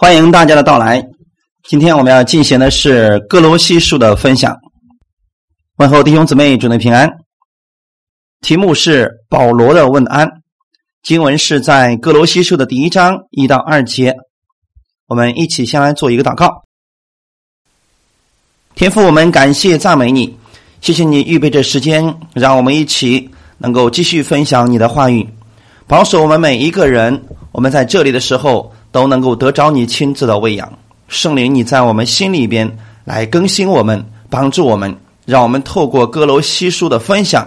欢迎大家的到来。今天我们要进行的是哥罗西书的分享。问候弟兄姊妹，祝您平安。题目是保罗的问安。经文是在哥罗西书的第一章一到二节。我们一起先来做一个祷告。天父，我们感谢赞美你，谢谢你预备这时间，让我们一起能够继续分享你的话语，保守我们每一个人。我们在这里的时候。都能够得着你亲自的喂养，圣灵，你在我们心里边来更新我们，帮助我们，让我们透过歌楼西书的分享，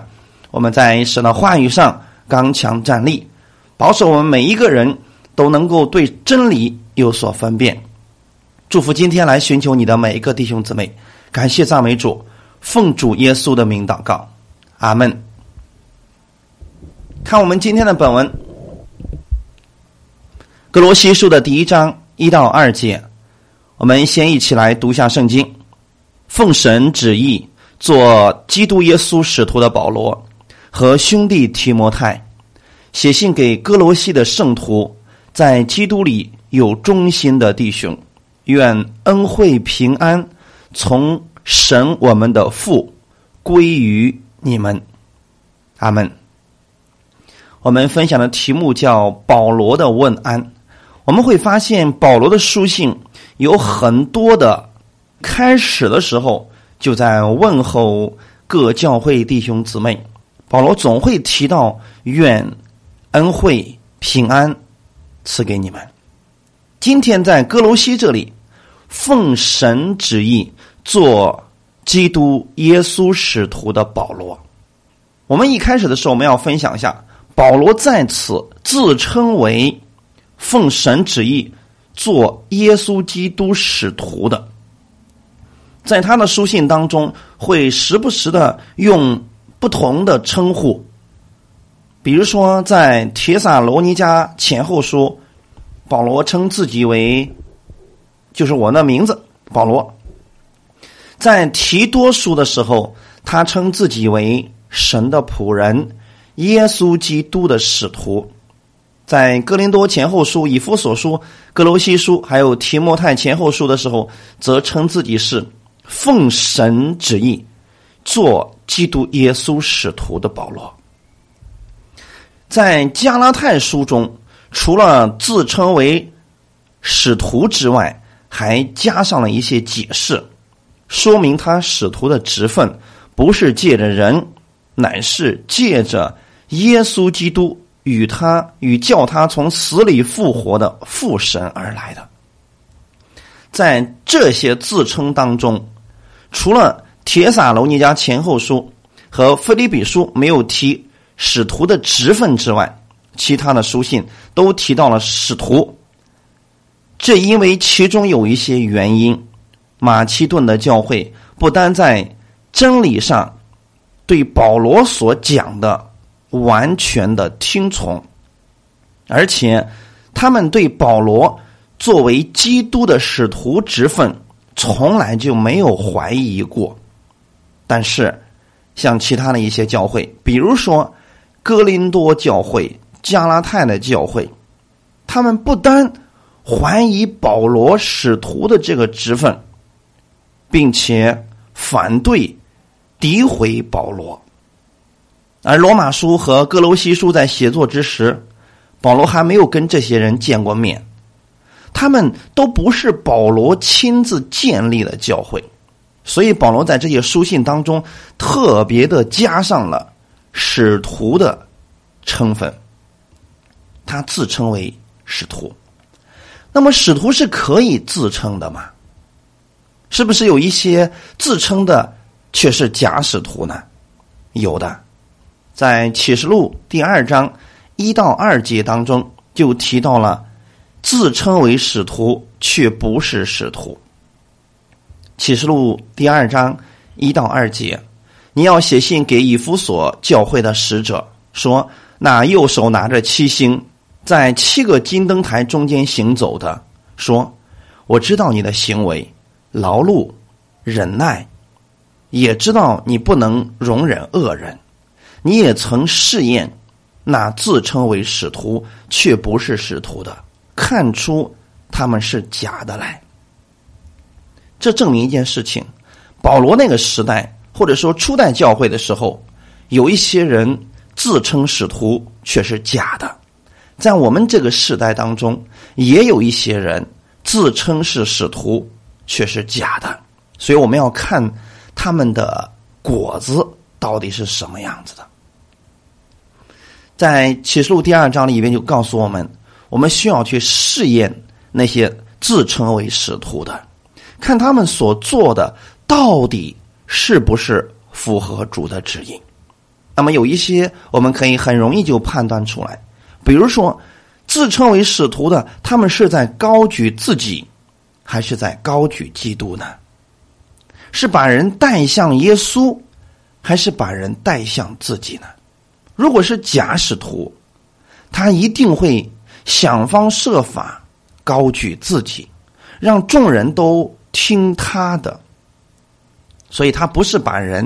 我们在神的话语上刚强站立，保守我们每一个人都能够对真理有所分辨。祝福今天来寻求你的每一个弟兄姊妹，感谢赞美主，奉主耶稣的名祷告，阿门。看我们今天的本文。格罗西书的第一章一到二节，我们先一起来读一下圣经。奉神旨意，做基督耶稣使徒的保罗和兄弟提摩太，写信给哥罗西的圣徒，在基督里有忠心的弟兄，愿恩惠平安从神我们的父归于你们。阿门。我们分享的题目叫保罗的问安。我们会发现保罗的书信有很多的开始的时候就在问候各教会弟兄姊妹。保罗总会提到愿恩惠平安赐给你们。今天在哥罗西这里，奉神旨意做基督耶稣使徒的保罗。我们一开始的时候，我们要分享一下保罗在此自称为。奉神旨意做耶稣基督使徒的，在他的书信当中，会时不时的用不同的称呼，比如说在铁撒罗尼迦前后书，保罗称自己为，就是我的名字保罗；在提多书的时候，他称自己为神的仆人，耶稣基督的使徒。在哥林多前后书、以弗所书、哥罗西书，还有提摩太前后书的时候，则称自己是奉神旨意做基督耶稣使徒的保罗。在加拉太书中，除了自称为使徒之外，还加上了一些解释，说明他使徒的职分不是借着人，乃是借着耶稣基督。与他与叫他从死里复活的父神而来的，在这些自称当中，除了铁撒罗尼迦前后书和菲利比书没有提使徒的职分之外，其他的书信都提到了使徒。这因为其中有一些原因，马其顿的教会不单在真理上对保罗所讲的。完全的听从，而且他们对保罗作为基督的使徒职分从来就没有怀疑过。但是，像其他的一些教会，比如说哥林多教会、加拉太的教会，他们不单怀疑保罗使徒的这个职分，并且反对、诋毁保罗。而罗马书和哥罗西书在写作之时，保罗还没有跟这些人见过面，他们都不是保罗亲自建立的教会，所以保罗在这些书信当中特别的加上了使徒的成分，他自称为使徒。那么使徒是可以自称的吗？是不是有一些自称的却是假使徒呢？有的。在启示录第二章一到二节当中，就提到了自称为使徒却不是使徒。启示录第二章一到二节，你要写信给以弗所教会的使者，说：那右手拿着七星，在七个金灯台中间行走的，说：我知道你的行为，劳碌、忍耐，也知道你不能容忍恶人。你也曾试验那自称为使徒却不是使徒的，看出他们是假的来。这证明一件事情：保罗那个时代，或者说初代教会的时候，有一些人自称使徒却是假的；在我们这个时代当中，也有一些人自称是使徒却是假的。所以我们要看他们的果子到底是什么样子的。在启示录第二章里边就告诉我们，我们需要去试验那些自称为使徒的。看他们所做的到底是不是符合主的指引？那么有一些我们可以很容易就判断出来，比如说自称为使徒的，他们是在高举自己，还是在高举基督呢？是把人带向耶稣，还是把人带向自己呢？如果是假使徒，他一定会想方设法高举自己，让众人都。听他的，所以他不是把人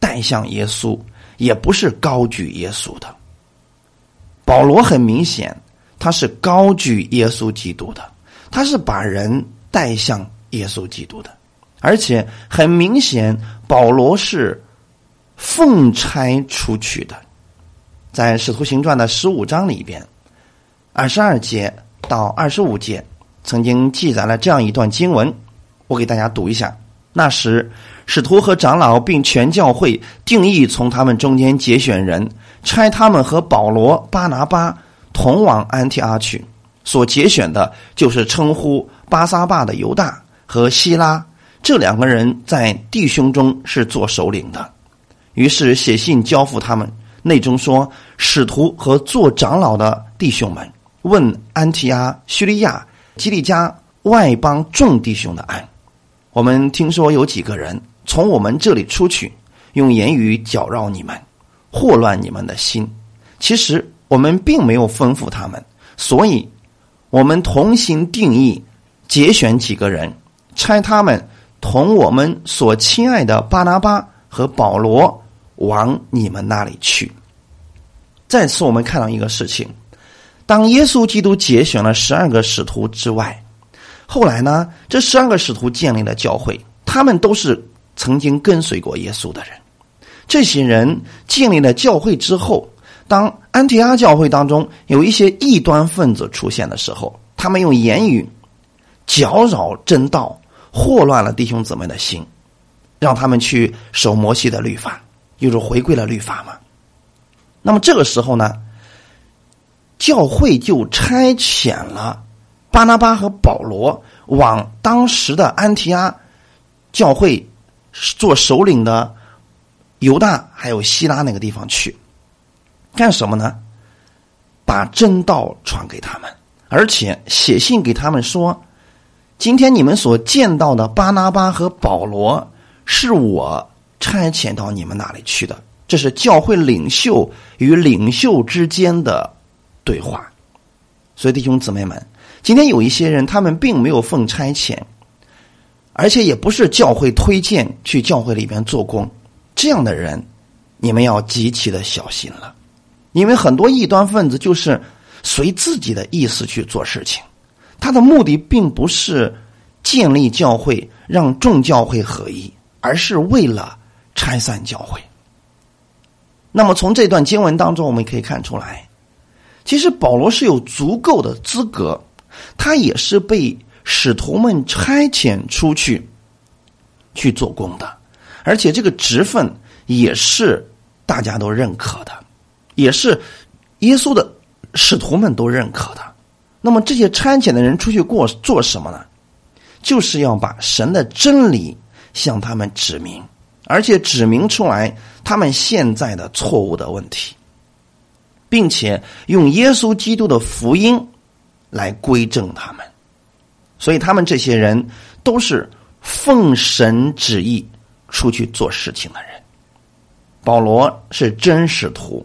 带向耶稣，也不是高举耶稣的。保罗很明显，他是高举耶稣基督的，他是把人带向耶稣基督的，而且很明显，保罗是奉差出去的。在《使徒行传》的十五章里边，二十二节到二十五节，曾经记载了这样一段经文。我给大家读一下：那时，使徒和长老并全教会定义从他们中间节选人，差他们和保罗、巴拿巴同往安提阿去。所节选的，就是称呼巴撒巴的犹大和希拉这两个人，在弟兄中是做首领的。于是写信交付他们，内中说：使徒和做长老的弟兄们，问安提阿、叙利亚、基利加外邦众弟兄的安。我们听说有几个人从我们这里出去，用言语搅扰你们，祸乱你们的心。其实我们并没有吩咐他们，所以我们同心定义，节选几个人，差他们同我们所亲爱的巴拿巴和保罗往你们那里去。再次，我们看到一个事情：当耶稣基督节选了十二个使徒之外。后来呢？这十二个使徒建立了教会，他们都是曾经跟随过耶稣的人。这些人建立了教会之后，当安提阿教会当中有一些异端分子出现的时候，他们用言语搅扰真道，祸乱了弟兄姊妹的心，让他们去守摩西的律法，又是回归了律法嘛。那么这个时候呢，教会就差遣了。巴拿巴和保罗往当时的安提阿教会做首领的犹大还有希拉那个地方去干什么呢？把真道传给他们，而且写信给他们说：“今天你们所见到的巴拿巴和保罗，是我差遣到你们那里去的。”这是教会领袖与领袖之间的对话。所以，弟兄姊妹们。今天有一些人，他们并没有奉差遣，而且也不是教会推荐去教会里边做工。这样的人，你们要极其的小心了，因为很多异端分子就是随自己的意思去做事情，他的目的并不是建立教会，让众教会合一，而是为了拆散教会。那么从这段经文当中，我们可以看出来，其实保罗是有足够的资格。他也是被使徒们差遣出去去做工的，而且这个职分也是大家都认可的，也是耶稣的使徒们都认可的。那么这些差遣的人出去过做什么呢？就是要把神的真理向他们指明，而且指明出来他们现在的错误的问题，并且用耶稣基督的福音。来归正他们，所以他们这些人都是奉神旨意出去做事情的人。保罗是真使徒，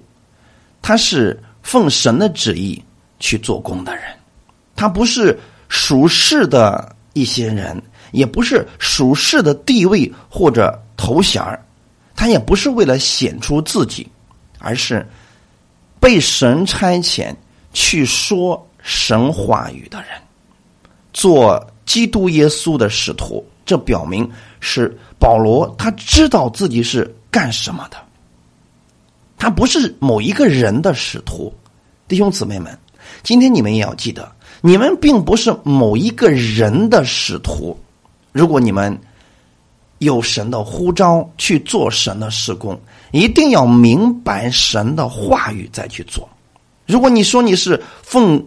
他是奉神的旨意去做工的人，他不是属世的一些人，也不是属世的地位或者头衔他也不是为了显出自己，而是被神差遣去说。神话语的人，做基督耶稣的使徒，这表明是保罗他知道自己是干什么的。他不是某一个人的使徒，弟兄姊妹们，今天你们也要记得，你们并不是某一个人的使徒。如果你们有神的呼召去做神的事工，一定要明白神的话语再去做。如果你说你是奉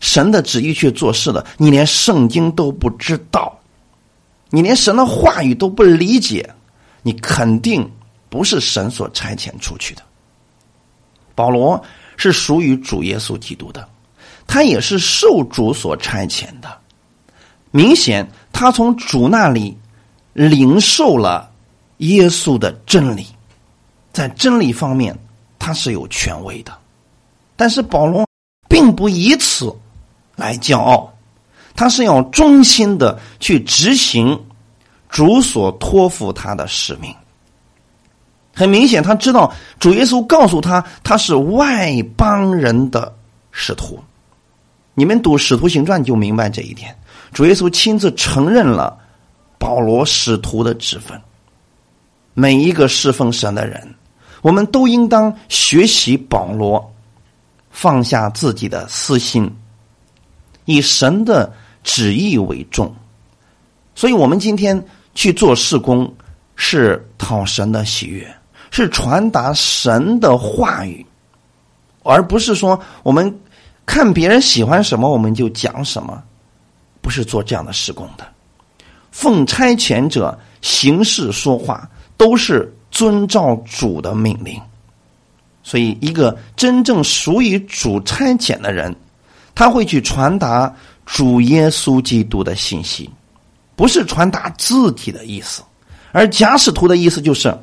神的旨意去做事的，你连圣经都不知道，你连神的话语都不理解，你肯定不是神所差遣出去的。保罗是属于主耶稣基督的，他也是受主所差遣的。明显，他从主那里领受了耶稣的真理，在真理方面他是有权威的。但是保罗并不以此来骄傲，他是要忠心的去执行主所托付他的使命。很明显，他知道主耶稣告诉他他是外邦人的使徒。你们读《使徒行传》就明白这一点。主耶稣亲自承认了保罗使徒的职分。每一个侍奉神的人，我们都应当学习保罗，放下自己的私心，以神的旨意为重。所以，我们今天去做事工，是讨神的喜悦。是传达神的话语，而不是说我们看别人喜欢什么我们就讲什么，不是做这样的施工的。奉差遣者行事说话都是遵照主的命令，所以一个真正属于主差遣的人，他会去传达主耶稣基督的信息，不是传达自己的意思。而假使徒的意思就是。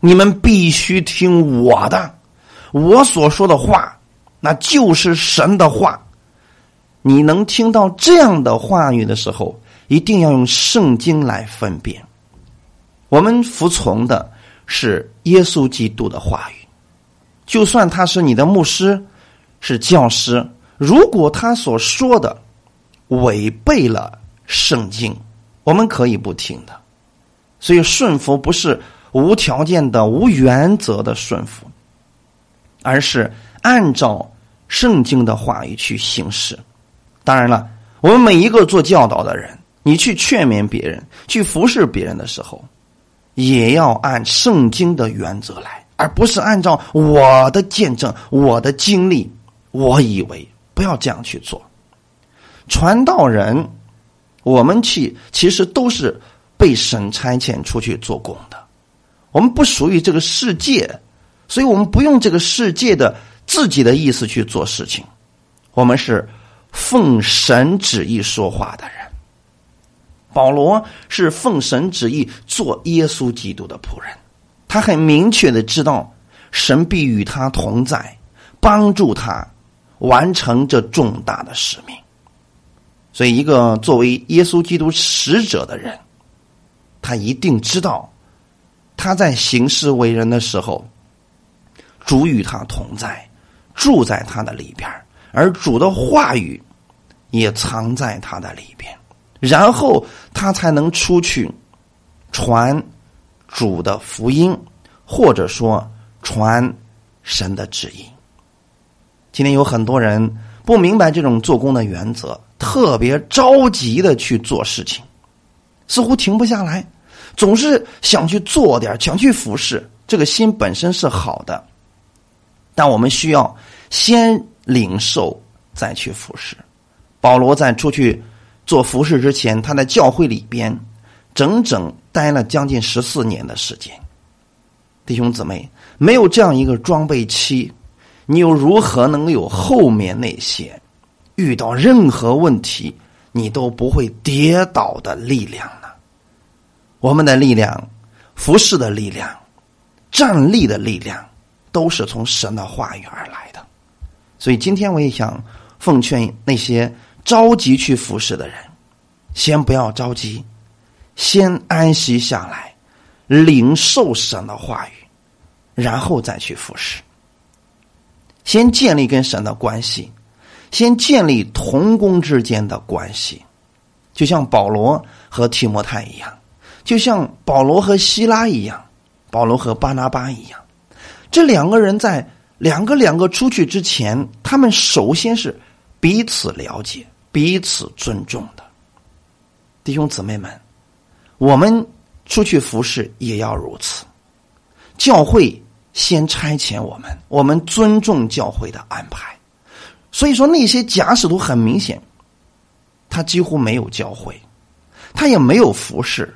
你们必须听我的，我所说的话，那就是神的话。你能听到这样的话语的时候，一定要用圣经来分辨。我们服从的是耶稣基督的话语，就算他是你的牧师，是教师，如果他所说的违背了圣经，我们可以不听的。所以顺服不是。无条件的、无原则的顺服，而是按照圣经的话语去行事。当然了，我们每一个做教导的人，你去劝勉别人、去服侍别人的时候，也要按圣经的原则来，而不是按照我的见证、我的经历。我以为不要这样去做。传道人，我们去其实都是被神差遣出去做工的。我们不属于这个世界，所以我们不用这个世界的自己的意思去做事情。我们是奉神旨意说话的人。保罗是奉神旨意做耶稣基督的仆人，他很明确的知道神必与他同在，帮助他完成这重大的使命。所以，一个作为耶稣基督使者的人，他一定知道。他在行事为人的时候，主与他同在，住在他的里边而主的话语也藏在他的里边，然后他才能出去传主的福音，或者说传神的旨意。今天有很多人不明白这种做工的原则，特别着急的去做事情，似乎停不下来。总是想去做点，想去服侍，这个心本身是好的，但我们需要先领受，再去服侍。保罗在出去做服侍之前，他在教会里边整整待了将近十四年的时间。弟兄姊妹，没有这样一个装备期，你又如何能有后面那些遇到任何问题你都不会跌倒的力量呢？我们的力量、服侍的力量、站立的力量，都是从神的话语而来。所以今天我也想奉劝那些着急去服侍的人，先不要着急，先安息下来，领受神的话语，然后再去服侍。先建立跟神的关系，先建立同工之间的关系，就像保罗和提摩太一样，就像保罗和希拉一样，保罗和巴拿巴一样。这两个人在两个两个出去之前，他们首先是彼此了解、彼此尊重的。弟兄姊妹们，我们出去服侍也要如此。教会先差遣我们，我们尊重教会的安排。所以说，那些假使徒很明显，他几乎没有教会，他也没有服侍，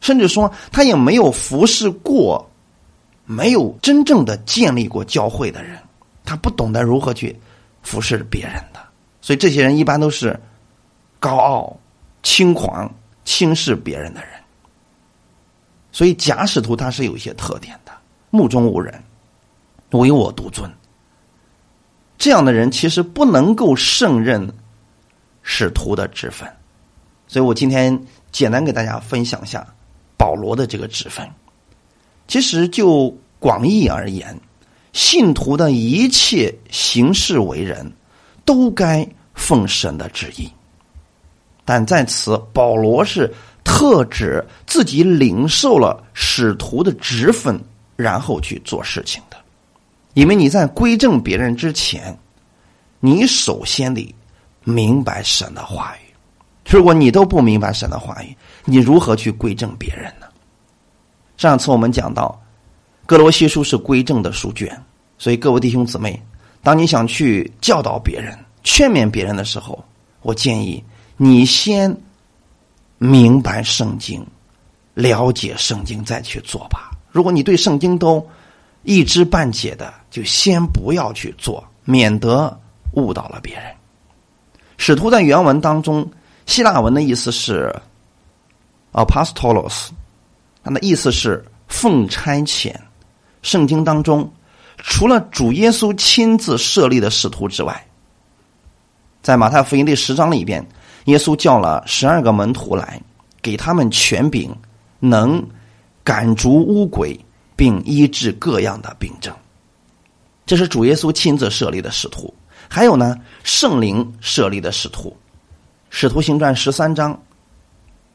甚至说他也没有服侍过，没有真正的建立过教会的人，他不懂得如何去服侍别人的。所以，这些人一般都是高傲。轻狂、轻视别人的人，所以假使徒他是有一些特点的：目中无人、唯我独尊。这样的人其实不能够胜任使徒的职分。所以我今天简单给大家分享一下保罗的这个职分。其实就广义而言，信徒的一切行事为人，都该奉神的旨意。但在此，保罗是特指自己领受了使徒的职分，然后去做事情的。因为你在归正别人之前，你首先得明白神的话语。如果你都不明白神的话语，你如何去归正别人呢？上次我们讲到，哥罗西书是归正的书卷，所以各位弟兄姊妹，当你想去教导别人、劝勉别人的时候，我建议。你先明白圣经，了解圣经，再去做吧。如果你对圣经都一知半解的，就先不要去做，免得误导了别人。使徒在原文当中，希腊文的意思是 “apostolos”，他的意思是奉差遣。圣经当中，除了主耶稣亲自设立的使徒之外，在马太福音第十章里边。耶稣叫了十二个门徒来，给他们权柄，能赶逐污鬼，并医治各样的病症。这是主耶稣亲自设立的使徒。还有呢，圣灵设立的使徒。使徒行传十三章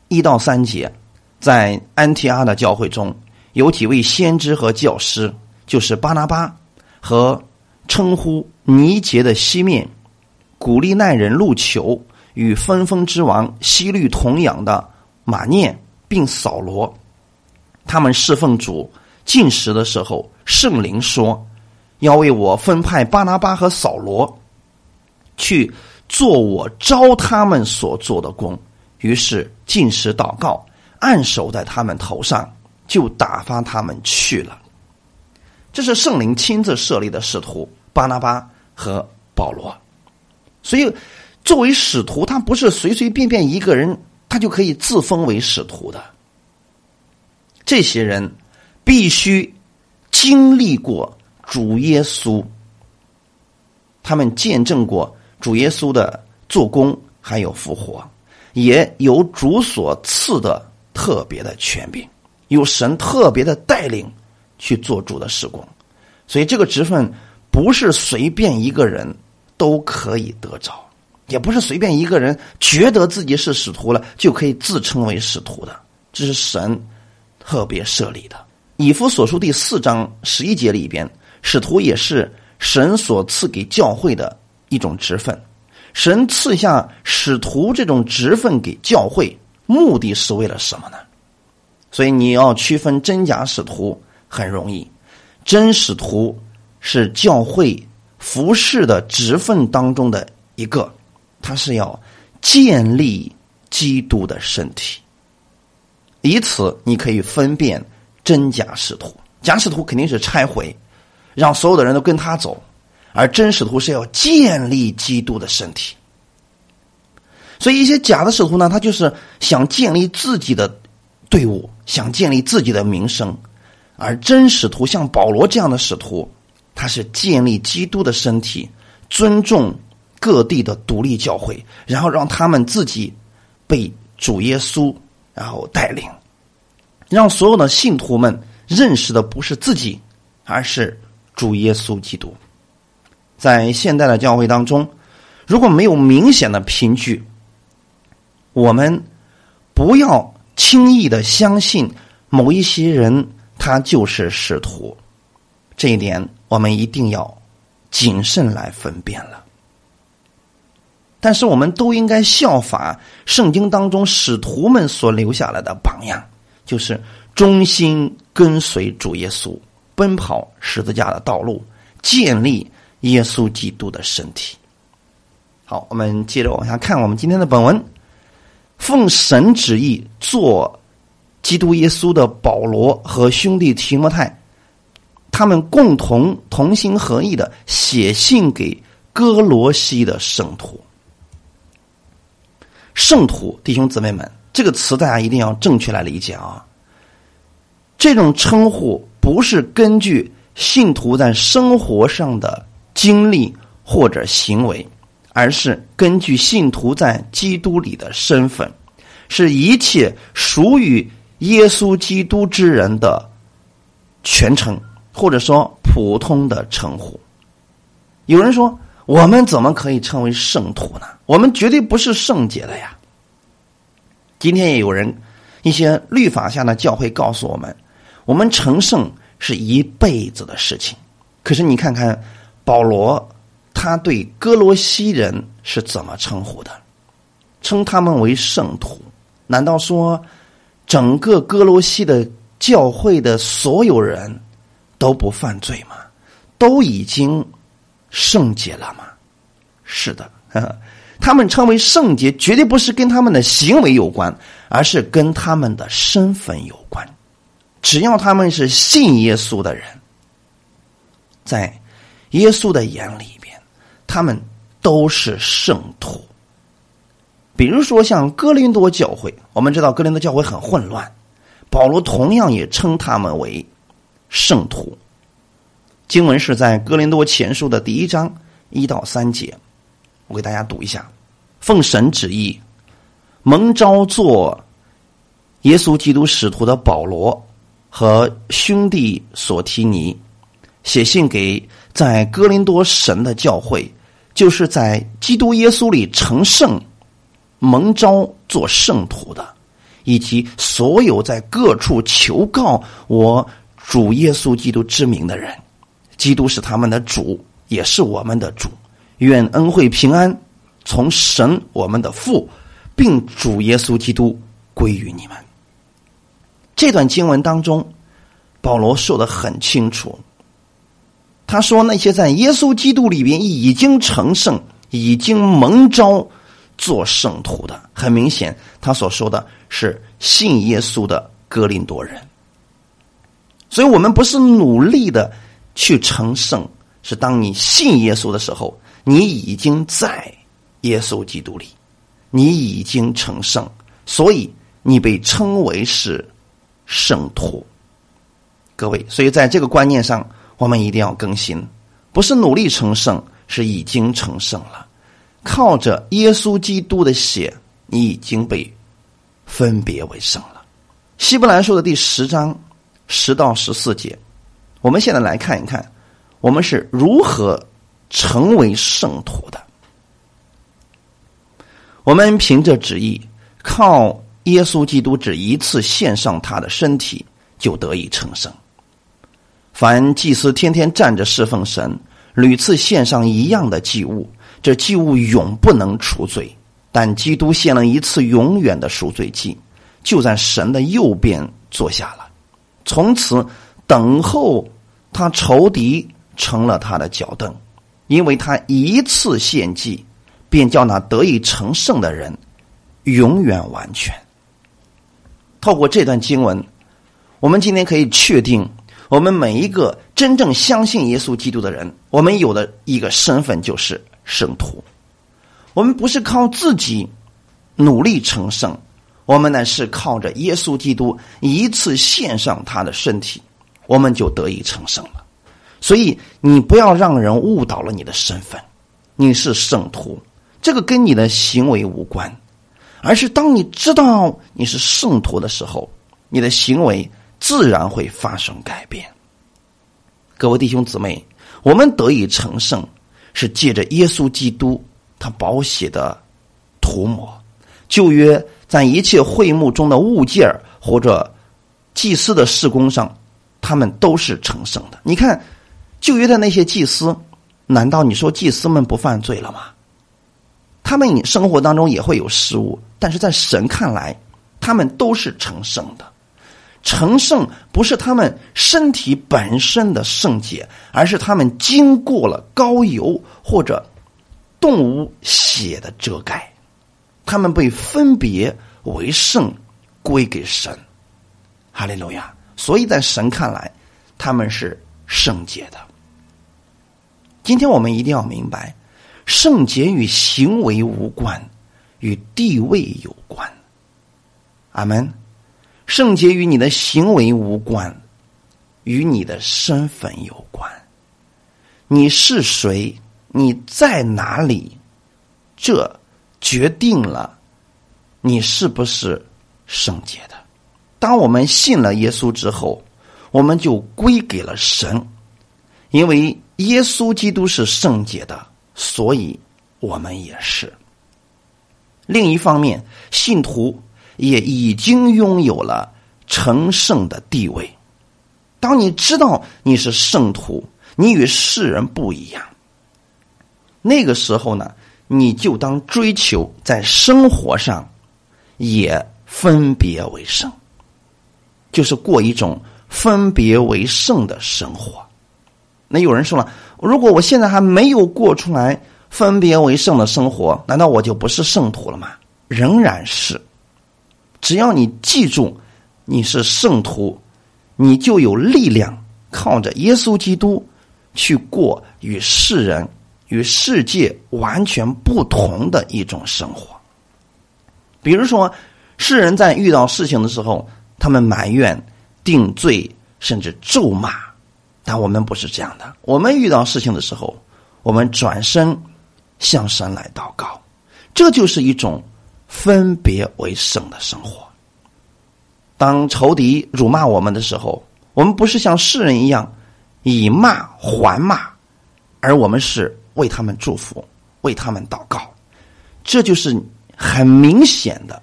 一到三节，在安提阿的教会中有几位先知和教师，就是巴拿巴和称呼尼杰的西面，古利奈人路求。与分封之王西律同养的马念并扫罗，他们侍奉主进食的时候，圣灵说：“要为我分派巴拿巴和扫罗，去做我招他们所做的工。”于是进食祷告，按手在他们头上，就打发他们去了。这是圣灵亲自设立的使徒巴拿巴和保罗，所以。作为使徒，他不是随随便便一个人，他就可以自封为使徒的。这些人必须经历过主耶稣，他们见证过主耶稣的做工，还有复活，也有主所赐的特别的权柄，有神特别的带领去做主的事工，所以这个职分不是随便一个人都可以得着。也不是随便一个人觉得自己是使徒了就可以自称为使徒的，这是神特别设立的。以弗所书第四章十一节里边，使徒也是神所赐给教会的一种职分。神赐下使徒这种职分给教会，目的是为了什么呢？所以你要区分真假使徒很容易，真使徒是教会服侍的职分当中的一个。他是要建立基督的身体，以此你可以分辨真假使徒。假使徒肯定是拆毁，让所有的人都跟他走；而真使徒是要建立基督的身体。所以一些假的使徒呢，他就是想建立自己的队伍，想建立自己的名声；而真使徒像保罗这样的使徒，他是建立基督的身体，尊重。各地的独立教会，然后让他们自己被主耶稣然后带领，让所有的信徒们认识的不是自己，而是主耶稣基督。在现代的教会当中，如果没有明显的凭据，我们不要轻易的相信某一些人他就是使徒，这一点我们一定要谨慎来分辨了。但是我们都应该效法圣经当中使徒们所留下来的榜样，就是忠心跟随主耶稣，奔跑十字架的道路，建立耶稣基督的身体。好，我们接着往下看，我们今天的本文，奉神旨意做基督耶稣的保罗和兄弟提摩太，他们共同同心合意的写信给哥罗西的圣徒。圣徒弟兄姊妹们，这个词大家一定要正确来理解啊！这种称呼不是根据信徒在生活上的经历或者行为，而是根据信徒在基督里的身份，是一切属于耶稣基督之人的全称，或者说普通的称呼。有人说。我们怎么可以称为圣徒呢？我们绝对不是圣洁的呀！今天也有人一些律法下的教会告诉我们，我们成圣是一辈子的事情。可是你看看保罗，他对哥罗西人是怎么称呼的？称他们为圣徒？难道说整个哥罗西的教会的所有人都不犯罪吗？都已经？圣洁了吗？是的，他们称为圣洁，绝对不是跟他们的行为有关，而是跟他们的身份有关。只要他们是信耶稣的人，在耶稣的眼里，他们都是圣徒。比如说，像哥林多教会，我们知道哥林多教会很混乱，保罗同样也称他们为圣徒。经文是在哥林多前书的第一章一到三节，我给大家读一下：奉神旨意，蒙召做耶稣基督使徒的保罗和兄弟所提尼，写信给在哥林多神的教会，就是在基督耶稣里成圣、蒙召做圣徒的，以及所有在各处求告我主耶稣基督之名的人。基督是他们的主，也是我们的主。愿恩惠平安从神我们的父，并主耶稣基督归于你们。这段经文当中，保罗说的很清楚。他说：“那些在耶稣基督里边已经成圣、已经蒙召做圣徒的，很明显，他所说的是信耶稣的哥林多人。所以，我们不是努力的。”去成圣，是当你信耶稣的时候，你已经在耶稣基督里，你已经成圣，所以你被称为是圣徒。各位，所以在这个观念上，我们一定要更新，不是努力成圣，是已经成圣了。靠着耶稣基督的血，你已经被分别为圣了。希伯来书的第十章十到十四节。我们现在来看一看，我们是如何成为圣徒的。我们凭着旨意，靠耶稣基督只一次献上他的身体，就得以成圣。凡祭司天天站着侍奉神，屡次献上一样的祭物，这祭物永不能除罪。但基督献了一次永远的赎罪祭，就在神的右边坐下了，从此。等候他仇敌成了他的脚凳，因为他一次献祭，便叫那得以成圣的人永远完全。透过这段经文，我们今天可以确定，我们每一个真正相信耶稣基督的人，我们有的一个身份就是圣徒。我们不是靠自己努力成圣，我们乃是靠着耶稣基督一次献上他的身体。我们就得以成圣了，所以你不要让人误导了你的身份，你是圣徒，这个跟你的行为无关，而是当你知道你是圣徒的时候，你的行为自然会发生改变。各位弟兄姊妹，我们得以成圣，是借着耶稣基督他宝血的涂抹。旧约在一切会幕中的物件或者祭司的事工上，他们都是成圣的。你看旧约的那些祭司，难道你说祭司们不犯罪了吗？他们生活当中也会有失误，但是在神看来，他们都是成圣的。成圣不是他们身体本身的圣洁，而是他们经过了膏油或者动物血的遮盖，他们被分别为圣，归给神。哈利路亚！所以在神看来，他们是圣洁的。今天我们一定要明白，圣洁与行为无关，与地位有关。阿门。圣洁与你的行为无关，与你的身份有关。你是谁？你在哪里？这决定了你是不是圣洁的。当我们信了耶稣之后，我们就归给了神，因为耶稣基督是圣洁的，所以我们也是。另一方面，信徒。也已经拥有了成圣的地位。当你知道你是圣徒，你与世人不一样，那个时候呢，你就当追求在生活上也分别为圣，就是过一种分别为圣的生活。那有人说了，如果我现在还没有过出来分别为圣的生活，难道我就不是圣徒了吗？仍然是。只要你记住你是圣徒，你就有力量靠着耶稣基督去过与世人、与世界完全不同的一种生活。比如说，世人在遇到事情的时候，他们埋怨、定罪，甚至咒骂，但我们不是这样的。我们遇到事情的时候，我们转身向神来祷告，这就是一种。分别为圣的生活。当仇敌辱骂我们的时候，我们不是像世人一样以骂还骂，而我们是为他们祝福，为他们祷告。这就是很明显的，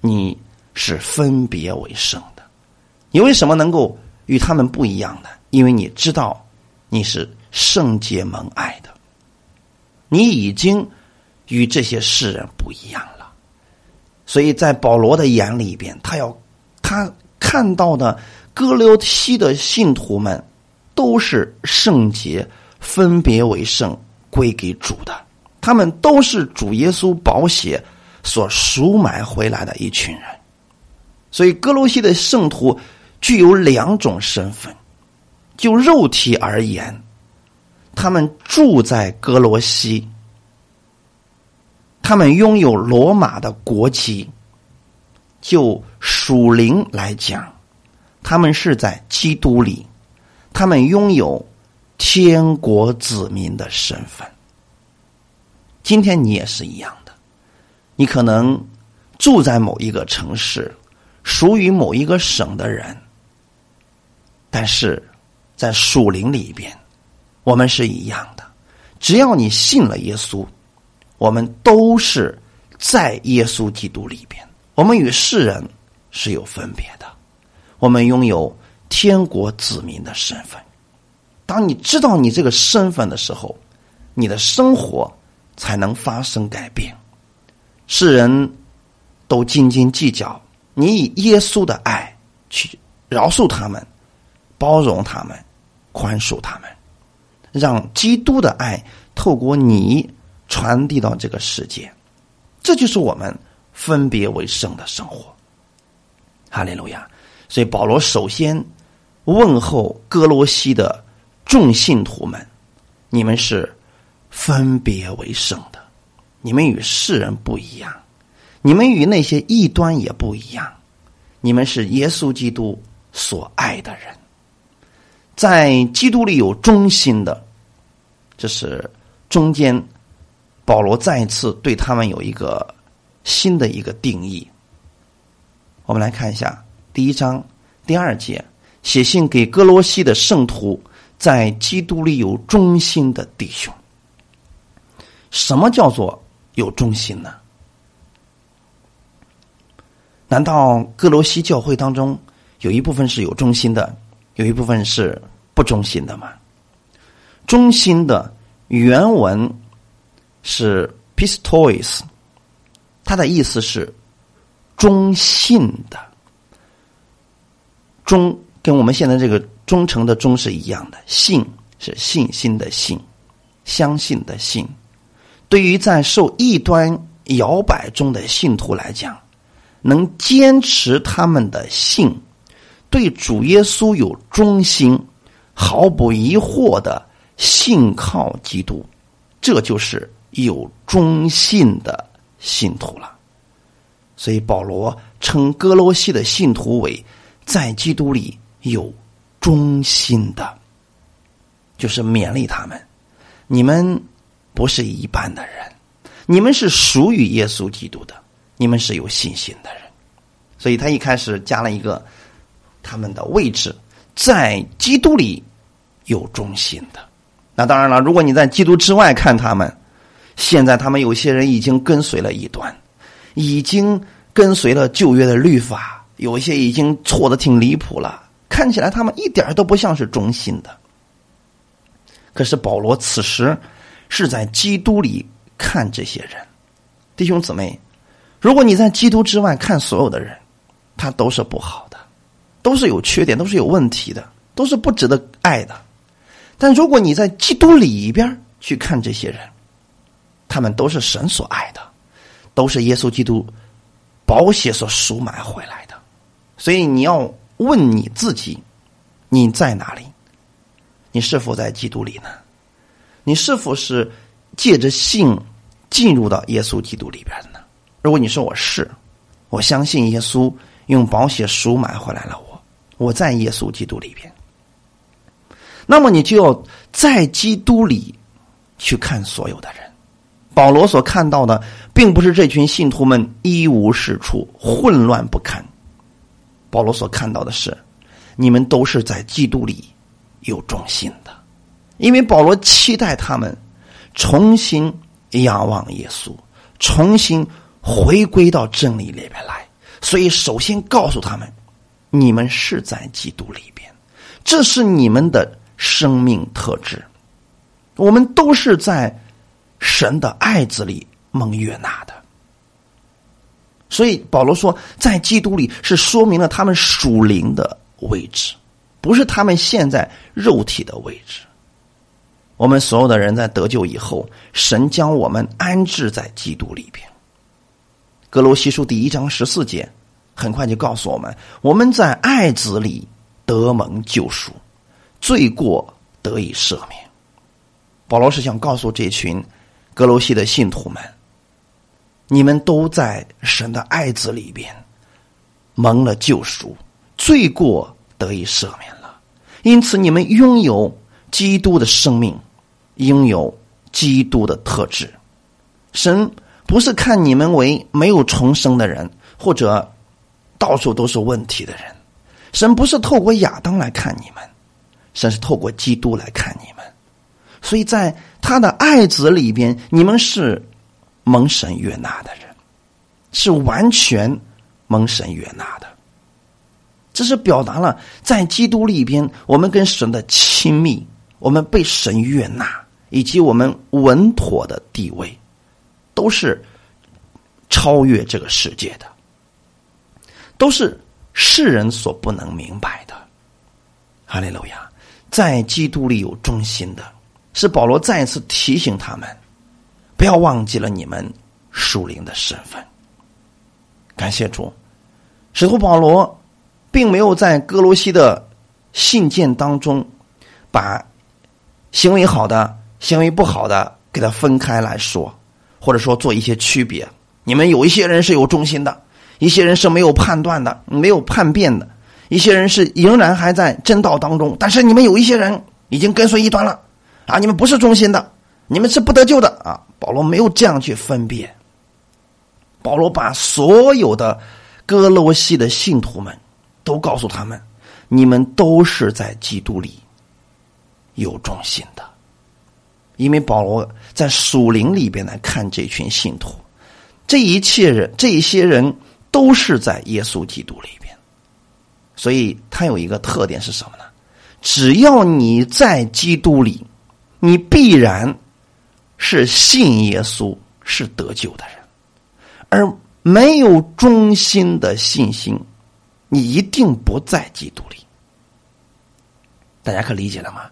你是分别为圣的。你为什么能够与他们不一样呢？因为你知道你是圣洁蒙爱的，你已经与这些世人不一样了。所以在保罗的眼里边，他要他看到的哥留西的信徒们都是圣洁，分别为圣，归给主的。他们都是主耶稣宝血所赎买回来的一群人。所以哥罗西的圣徒具有两种身份：就肉体而言，他们住在哥罗西。他们拥有罗马的国籍，就属灵来讲，他们是在基督里，他们拥有天国子民的身份。今天你也是一样的，你可能住在某一个城市，属于某一个省的人，但是在属灵里边，我们是一样的。只要你信了耶稣。我们都是在耶稣基督里边，我们与世人是有分别的。我们拥有天国子民的身份。当你知道你这个身份的时候，你的生活才能发生改变。世人都斤斤计较，你以耶稣的爱去饶恕他们、包容他们、宽恕他们，让基督的爱透过你。传递到这个世界，这就是我们分别为圣的生活。哈利路亚！所以保罗首先问候哥罗西的众信徒们：你们是分别为圣的，你们与世人不一样，你们与那些异端也不一样，你们是耶稣基督所爱的人，在基督里有忠心的，这是中间。保罗再一次对他们有一个新的一个定义。我们来看一下第一章第二节，写信给哥罗西的圣徒，在基督里有忠心的弟兄。什么叫做有忠心呢？难道哥罗西教会当中有一部分是有忠心的，有一部分是不忠心的吗？忠心的原文是 pistois，它的意思是忠信的，忠跟我们现在这个忠诚的忠是一样的，信是信心的信，相信的信。对于在受异端摇摆中的信徒来讲，能坚持他们的信，对主耶稣有忠心，毫不疑惑的信靠基督，这就是有忠信的信徒了。所以保罗称哥罗西的信徒为在基督里有忠心的，就是勉励他们：你们不是一般的人，你们是属于耶稣基督的。你们是有信心的人，所以他一开始加了一个他们的位置，在基督里有忠心的。那当然了，如果你在基督之外看他们，现在他们有些人已经跟随了一端，已经跟随了旧约的律法，有一些已经错的挺离谱了，看起来他们一点都不像是忠心的。可是保罗此时是在基督里看这些人，弟兄姊妹。如果你在基督之外看所有的人，他都是不好的，都是有缺点，都是有问题的，都是不值得爱的。但如果你在基督里边去看这些人，他们都是神所爱的，都是耶稣基督宝血所赎买回来的。所以你要问你自己：你在哪里？你是否在基督里呢？你是否是借着信进入到耶稣基督里边的呢？如果你说我是，我相信耶稣用宝血赎买回来了我，我在耶稣基督里边，那么你就要在基督里去看所有的人。保罗所看到的，并不是这群信徒们一无是处、混乱不堪。保罗所看到的是，你们都是在基督里有忠心的，因为保罗期待他们重新仰望耶稣，重新。回归到真理里边来，所以首先告诉他们，你们是在基督里边，这是你们的生命特质。我们都是在神的爱子里蒙悦纳的。所以保罗说，在基督里是说明了他们属灵的位置，不是他们现在肉体的位置。我们所有的人在得救以后，神将我们安置在基督里边。格罗西书第一章十四节，很快就告诉我们：我们在爱子里得蒙救赎，罪过得以赦免。保罗是想告诉这群格罗西的信徒们：你们都在神的爱子里边蒙了救赎，罪过得以赦免了。因此，你们拥有基督的生命，拥有基督的特质。神。不是看你们为没有重生的人，或者到处都是问题的人。神不是透过亚当来看你们，神是透过基督来看你们。所以在他的爱子里边，你们是蒙神悦纳的人，是完全蒙神悦纳的。这是表达了在基督里边，我们跟神的亲密，我们被神悦纳，以及我们稳妥的地位。都是超越这个世界的，都是世人所不能明白的。哈利路亚，在基督里有忠心的，是保罗再一次提醒他们，不要忘记了你们属灵的身份。感谢主，使徒保罗并没有在哥罗西的信件当中把行为好的、行为不好的给他分开来说。或者说做一些区别，你们有一些人是有忠心的，一些人是没有判断的、没有叛变的，一些人是仍然还在真道当中。但是你们有一些人已经跟随异端了，啊，你们不是忠心的，你们是不得救的啊！保罗没有这样去分辨，保罗把所有的哥罗西的信徒们都告诉他们：你们都是在基督里有忠心的，因为保罗在属灵里边来看这群信徒，这一切人，这些人都是在耶稣基督里边，所以他有一个特点是什么呢？只要你在基督里，你必然是信耶稣是得救的人，而没有忠心的信心，你一定不在基督里。大家可理解了吗？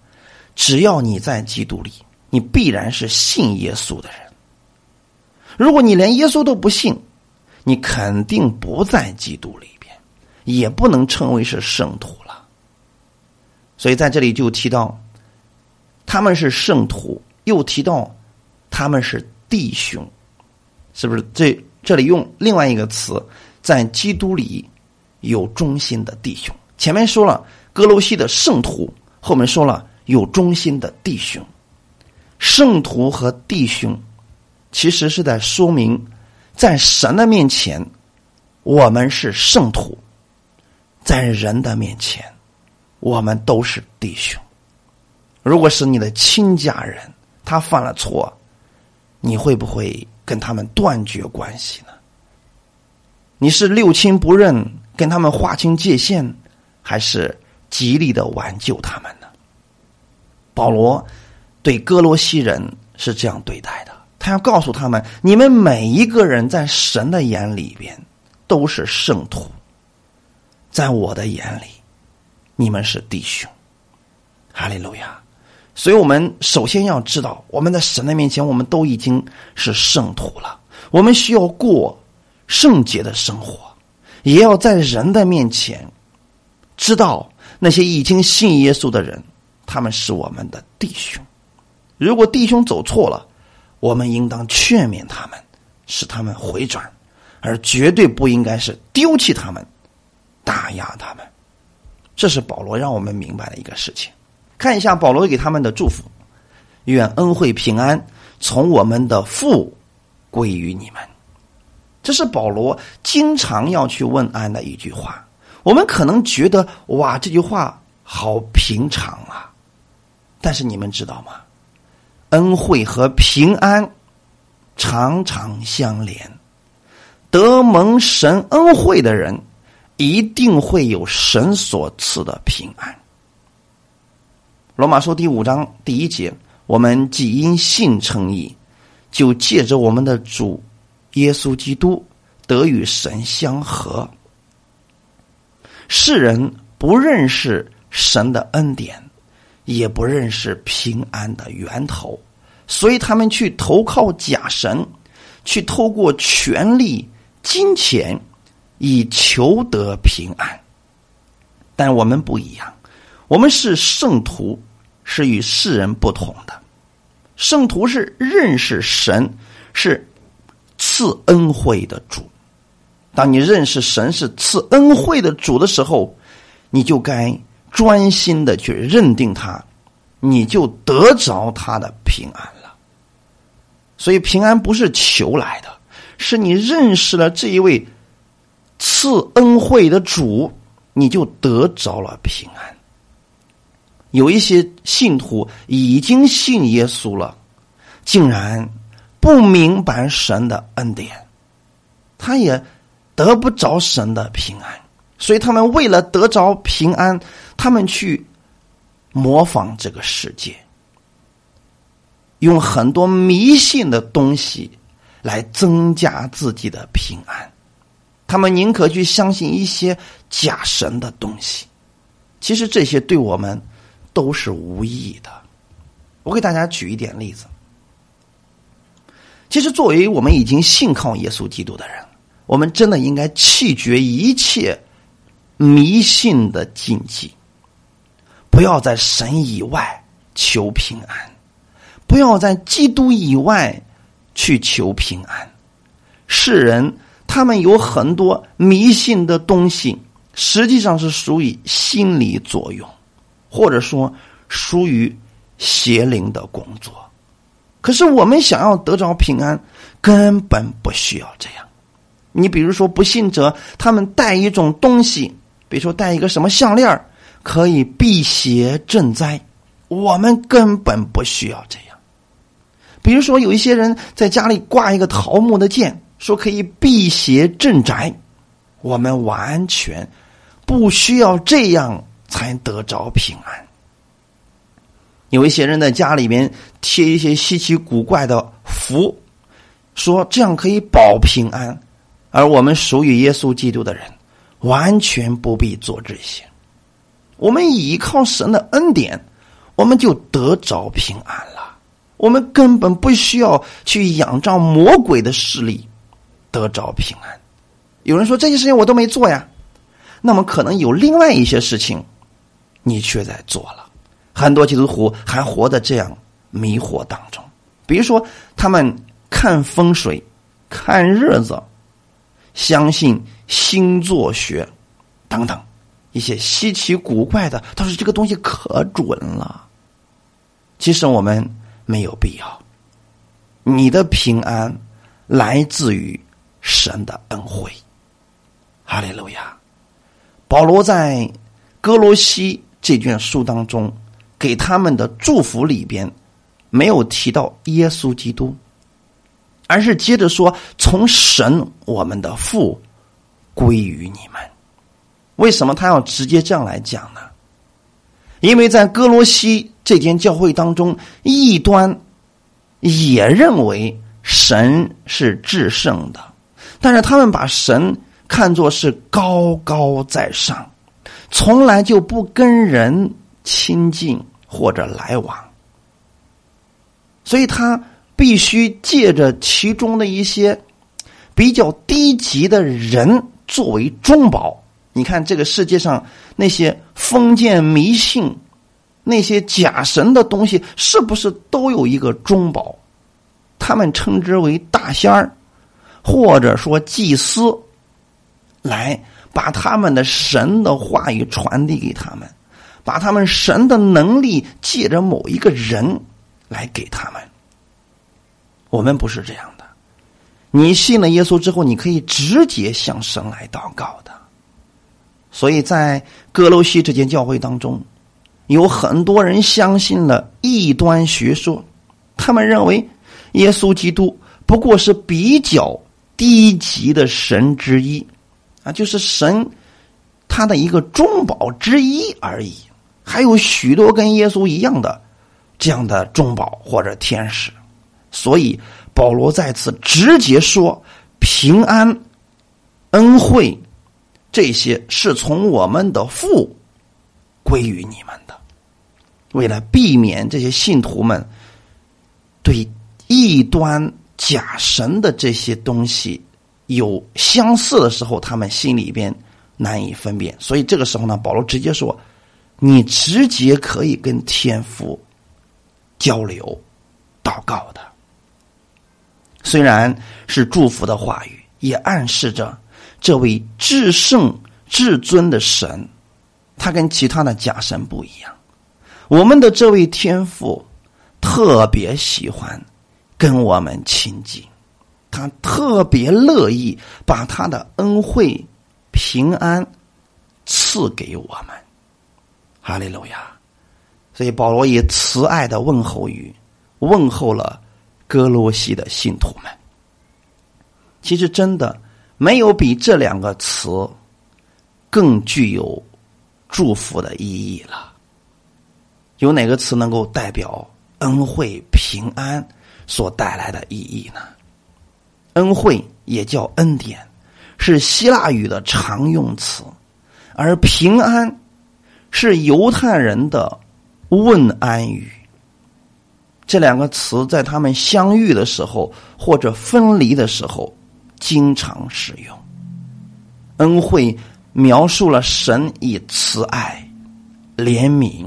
只要你在基督里。你必然是信耶稣的人。如果你连耶稣都不信，你肯定不在基督里边，也不能称为是圣徒了。所以在这里就提到他们是圣徒，又提到他们是弟兄，是不是？这这里用另外一个词，在基督里有忠心的弟兄。前面说了哥罗西的圣徒，后面说了有忠心的弟兄。圣徒和弟兄，其实是在说明，在神的面前，我们是圣徒；在人的面前，我们都是弟兄。如果是你的亲家人，他犯了错，你会不会跟他们断绝关系呢？你是六亲不认，跟他们划清界限，还是极力的挽救他们呢？保罗。对哥罗西人是这样对待的，他要告诉他们：你们每一个人在神的眼里边都是圣徒，在我的眼里，你们是弟兄。哈利路亚！所以我们首先要知道，我们在神的面前，我们都已经是圣徒了。我们需要过圣洁的生活，也要在人的面前知道那些已经信耶稣的人，他们是我们的弟兄。如果弟兄走错了，我们应当劝勉他们，使他们回转，而绝对不应该是丢弃他们、打压他们。这是保罗让我们明白的一个事情。看一下保罗给他们的祝福：愿恩惠平安从我们的父归于你们。这是保罗经常要去问安的一句话。我们可能觉得哇，这句话好平常啊，但是你们知道吗？恩惠和平安常常相连，得蒙神恩惠的人，一定会有神所赐的平安。罗马书第五章第一节，我们既因信称义，就借着我们的主耶稣基督得与神相合。世人不认识神的恩典。也不认识平安的源头，所以他们去投靠假神，去透过权力、金钱以求得平安。但我们不一样，我们是圣徒，是与世人不同的。圣徒是认识神，是赐恩惠的主。当你认识神是赐恩惠的主的时候，你就该。专心的去认定他，你就得着他的平安了。所以平安不是求来的，是你认识了这一位赐恩惠的主，你就得着了平安。有一些信徒已经信耶稣了，竟然不明白神的恩典，他也得不着神的平安。所以他们为了得着平安，他们去模仿这个世界，用很多迷信的东西来增加自己的平安。他们宁可去相信一些假神的东西。其实这些对我们都是无益的。我给大家举一点例子。其实作为我们已经信靠耶稣基督的人，我们真的应该弃绝一切。迷信的禁忌，不要在神以外求平安，不要在基督以外去求平安。世人他们有很多迷信的东西，实际上是属于心理作用，或者说属于邪灵的工作。可是我们想要得着平安，根本不需要这样。你比如说，不信者他们带一种东西。比如说戴一个什么项链可以辟邪镇灾，我们根本不需要这样。比如说，有一些人在家里挂一个桃木的剑，说可以辟邪镇宅，我们完全不需要这样才得着平安。有一些人在家里面贴一些稀奇古怪的符，说这样可以保平安，而我们属于耶稣基督的人，完全不必做这些。我们依靠神的恩典，我们就得着平安了。我们根本不需要去仰仗魔鬼的势力得着平安。有人说这些事情我都没做呀，那么可能有另外一些事情你却在做了。很多基督徒还活在这样迷惑当中，比如说他们看风水、看日子、相信星座学等等一些稀奇古怪的，他说这个东西可准了。其实我们。没有必要。你的平安来自于神的恩惠。哈利路亚！保罗在哥罗西这卷书当中给他们的祝福里边，没有提到耶稣基督，而是接着说：“从神我们的父归于你们。”为什么他要直接这样来讲呢？因为在哥罗西。这间教会当中，异端也认为神是至圣的，但是他们把神看作是高高在上，从来就不跟人亲近或者来往，所以他必须借着其中的一些比较低级的人作为中保。你看，这个世界上那些封建迷信。那些假神的东西是不是都有一个中保？他们称之为大仙儿，或者说祭司，来把他们的神的话语传递给他们，把他们神的能力借着某一个人来给他们。我们不是这样的，你信了耶稣之后，你可以直接向神来祷告的。所以在哥罗西这间教会当中。有很多人相信了异端学说，他们认为耶稣基督不过是比较低级的神之一，啊，就是神他的一个中宝之一而已。还有许多跟耶稣一样的这样的中宝或者天使，所以保罗在此直接说：平安、恩惠这些是从我们的父归于你们的。为了避免这些信徒们对异端假神的这些东西有相似的时候，他们心里边难以分辨，所以这个时候呢，保罗直接说：“你直接可以跟天父交流、祷告的。虽然是祝福的话语，也暗示着这位至圣至尊的神，他跟其他的假神不一样。”我们的这位天父特别喜欢跟我们亲近，他特别乐意把他的恩惠、平安赐给我们。哈利路亚！所以保罗以慈爱的问候语问候了哥罗西的信徒们。其实，真的没有比这两个词更具有祝福的意义了。有哪个词能够代表恩惠平安所带来的意义呢？恩惠也叫恩典，是希腊语的常用词，而平安是犹太人的问安语。这两个词在他们相遇的时候或者分离的时候经常使用。恩惠描述了神以慈爱、怜悯。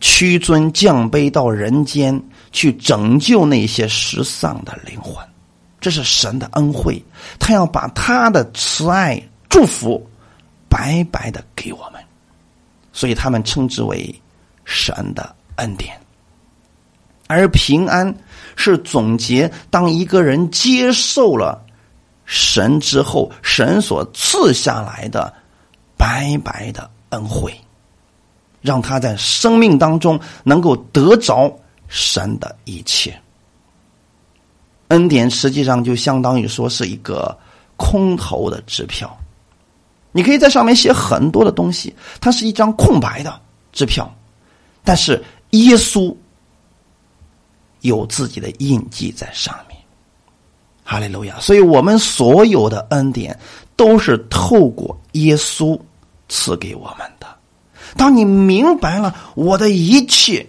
屈尊降卑到人间去拯救那些失丧的灵魂，这是神的恩惠。他要把他的慈爱祝福白白的给我们，所以他们称之为神的恩典。而平安是总结，当一个人接受了神之后，神所赐下来的白白的恩惠。让他在生命当中能够得着神的一切，恩典实际上就相当于说是一个空头的支票，你可以在上面写很多的东西，它是一张空白的支票，但是耶稣有自己的印记在上面。哈利路亚！所以我们所有的恩典都是透过耶稣赐给我们的。当你明白了我的一切，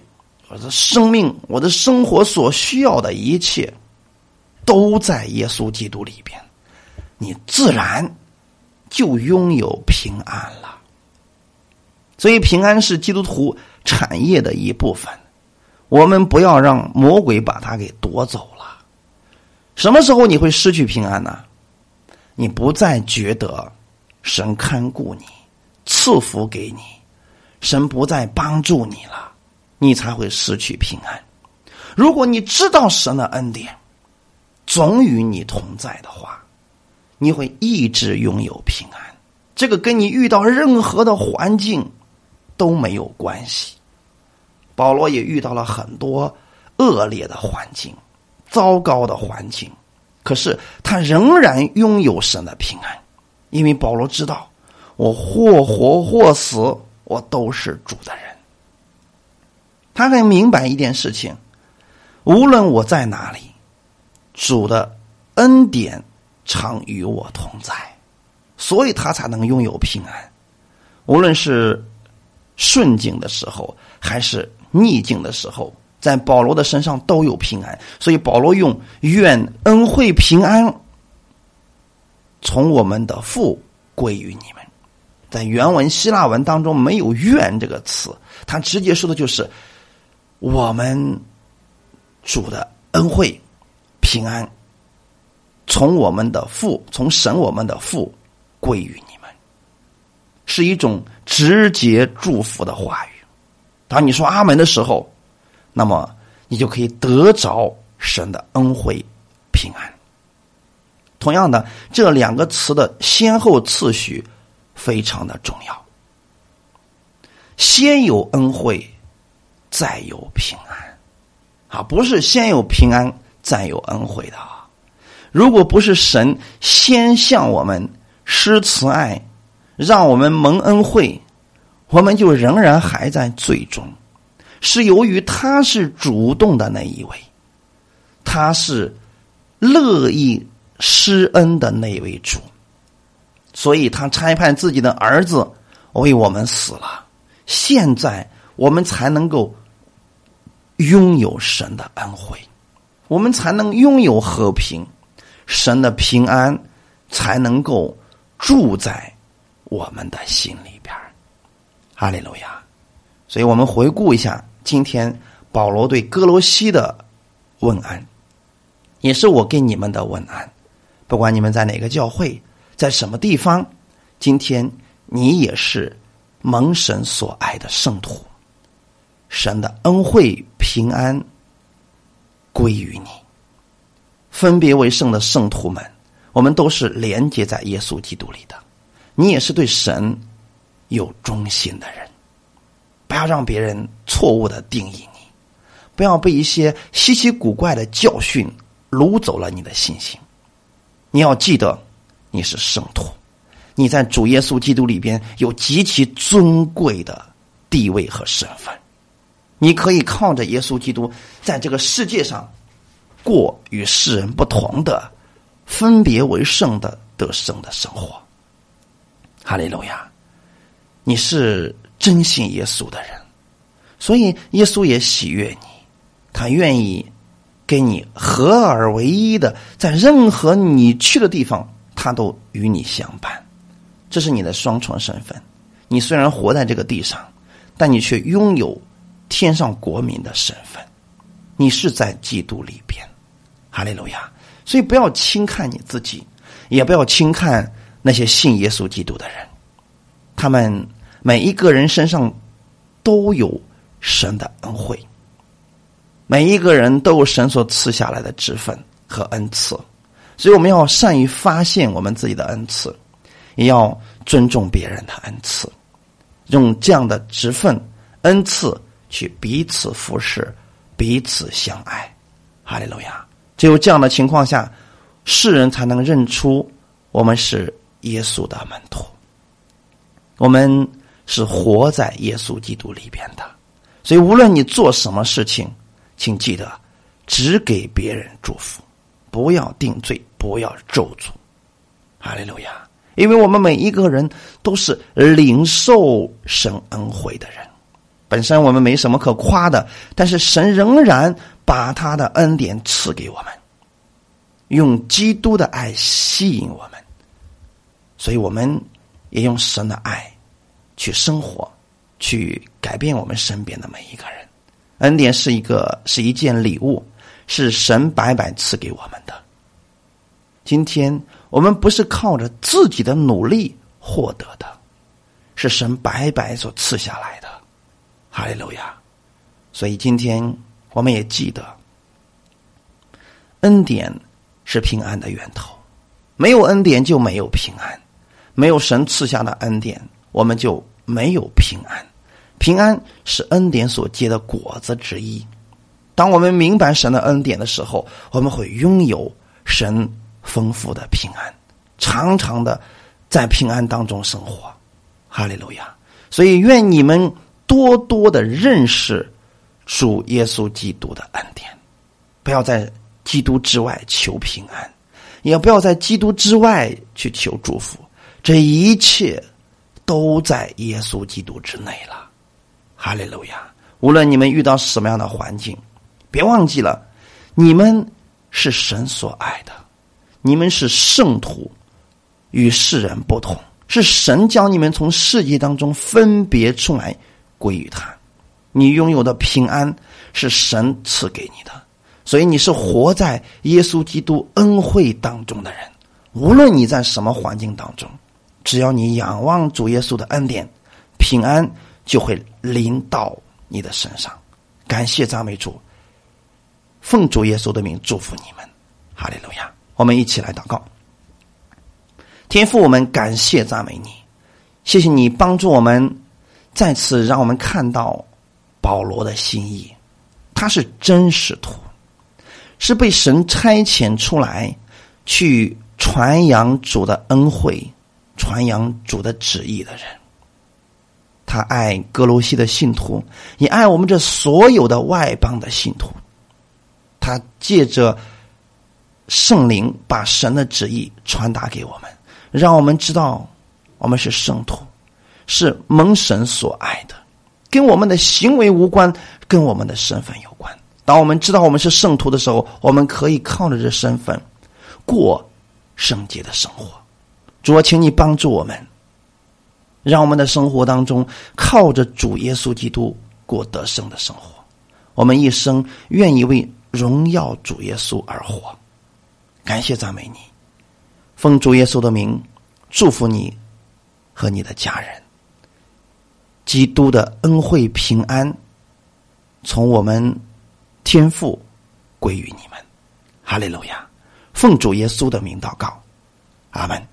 我的生命，我的生活所需要的一切。都在耶稣基督里边，你自然就拥有平安了。所以，平安是基督徒产业的一部分。我们不要让魔鬼把它给夺走了。什么时候你会失去平安呢？你不再觉得神看顾你、赐福给你，神不再帮助你了，你才会失去平安。如果你知道神的恩典，总与你同在的话，你会一直拥有平安。这个跟你遇到任何的环境都没有关系。保罗也遇到了很多恶劣的环境、糟糕的环境，可是他仍然拥有神的平安，因为保罗知道，我或活或死，我都是主的人。他很明白一件事情：无论我在哪里。主的恩典常与我同在，所以他才能拥有平安。无论是顺境的时候，还是逆境的时候，在保罗的身上都有平安。所以保罗用“愿恩惠平安从我们的父归于你们”。在原文希腊文当中没有“愿”这个词，他直接说的就是我们主的恩惠。平安，从我们的父，从神我们的父归于你们，是一种直接祝福的话语。当你说阿门的时候，那么你就可以得着神的恩惠平安。同样的，这两个词的先后次序非常的重要，先有恩惠，再有平安，啊，不是先有平安。再有恩惠的啊！如果不是神先向我们施慈爱，让我们蒙恩惠，我们就仍然还在最终。是由于他是主动的那一位，他是乐意施恩的那位主，所以他差派自己的儿子为我们死了。现在我们才能够拥有神的恩惠。我们才能拥有和平，神的平安才能够住在我们的心里边哈利路亚！所以我们回顾一下今天保罗对哥罗西的问安，也是我给你们的问安。不管你们在哪个教会，在什么地方，今天你也是蒙神所爱的圣徒，神的恩惠平安。归于你，分别为圣的圣徒们，我们都是连接在耶稣基督里的。你也是对神有忠心的人，不要让别人错误的定义你，不要被一些稀奇古怪的教训掳走了你的信心。你要记得，你是圣徒，你在主耶稣基督里边有极其尊贵的地位和身份。你可以靠着耶稣基督，在这个世界上过与世人不同的、分别为圣的得胜的生活。哈利路亚！你是真信耶稣的人，所以耶稣也喜悦你，他愿意跟你合而为一的，在任何你去的地方，他都与你相伴。这是你的双重身份。你虽然活在这个地上，但你却拥有。天上国民的身份，你是在基督里边，哈利路亚。所以不要轻看你自己，也不要轻看那些信耶稣基督的人，他们每一个人身上都有神的恩惠，每一个人都有神所赐下来的职分和恩赐。所以我们要善于发现我们自己的恩赐，也要尊重别人的恩赐，用这样的职分恩赐。去彼此服侍，彼此相爱，哈利路亚！只有这样的情况下，世人才能认出我们是耶稣的门徒。我们是活在耶稣基督里边的，所以无论你做什么事情，请记得只给别人祝福，不要定罪，不要咒诅。哈利路亚！因为我们每一个人都是领受神恩惠的人，本身我们没什么可夸的，但是神仍然把他的恩典赐给我们，用基督的爱吸引我们，所以我们也用神的爱去生活，去改变我们身边的每一个人。恩典是一个是一件礼物，是神白白赐给我们的。今天。我们不是靠着自己的努力获得的，是神白白所赐下来的，哈利路亚！所以今天我们也记得，恩典是平安的源头，没有恩典就没有平安，没有神赐下的恩典，我们就没有平安。平安是恩典所结的果子之一。当我们明白神的恩典的时候，我们会拥有神。丰富的平安，常常的在平安当中生活，哈利路亚！所以愿你们多多的认识主耶稣基督的恩典，不要在基督之外求平安，也不要在基督之外去求祝福，这一切都在耶稣基督之内了，哈利路亚！无论你们遇到什么样的环境，别忘记了，你们是神所爱的。你们是圣徒，与世人不同，是神将你们从世界当中分别出来归于他。你拥有的平安是神赐给你的，所以你是活在耶稣基督恩惠当中的人。无论你在什么环境当中，只要你仰望主耶稣的恩典，平安就会临到你的身上。感谢赞美主，奉主耶稣的名祝福你们，哈利路亚。我们一起来祷告，天父，我们感谢赞美你，谢谢你帮助我们，再次让我们看到保罗的心意，他是真实徒，是被神差遣出来去传扬主的恩惠、传扬主的旨意的人。他爱格罗西的信徒，也爱我们这所有的外邦的信徒。他借着。圣灵把神的旨意传达给我们，让我们知道我们是圣徒，是蒙神所爱的，跟我们的行为无关，跟我们的身份有关。当我们知道我们是圣徒的时候，我们可以靠着这身份过圣洁的生活。主啊，请你帮助我们，让我们的生活当中靠着主耶稣基督过得胜的生活。我们一生愿意为荣耀主耶稣而活。感谢赞美你，奉主耶稣的名祝福你和你的家人。基督的恩惠平安从我们天父归于你们，哈利路亚！奉主耶稣的名祷告，阿门。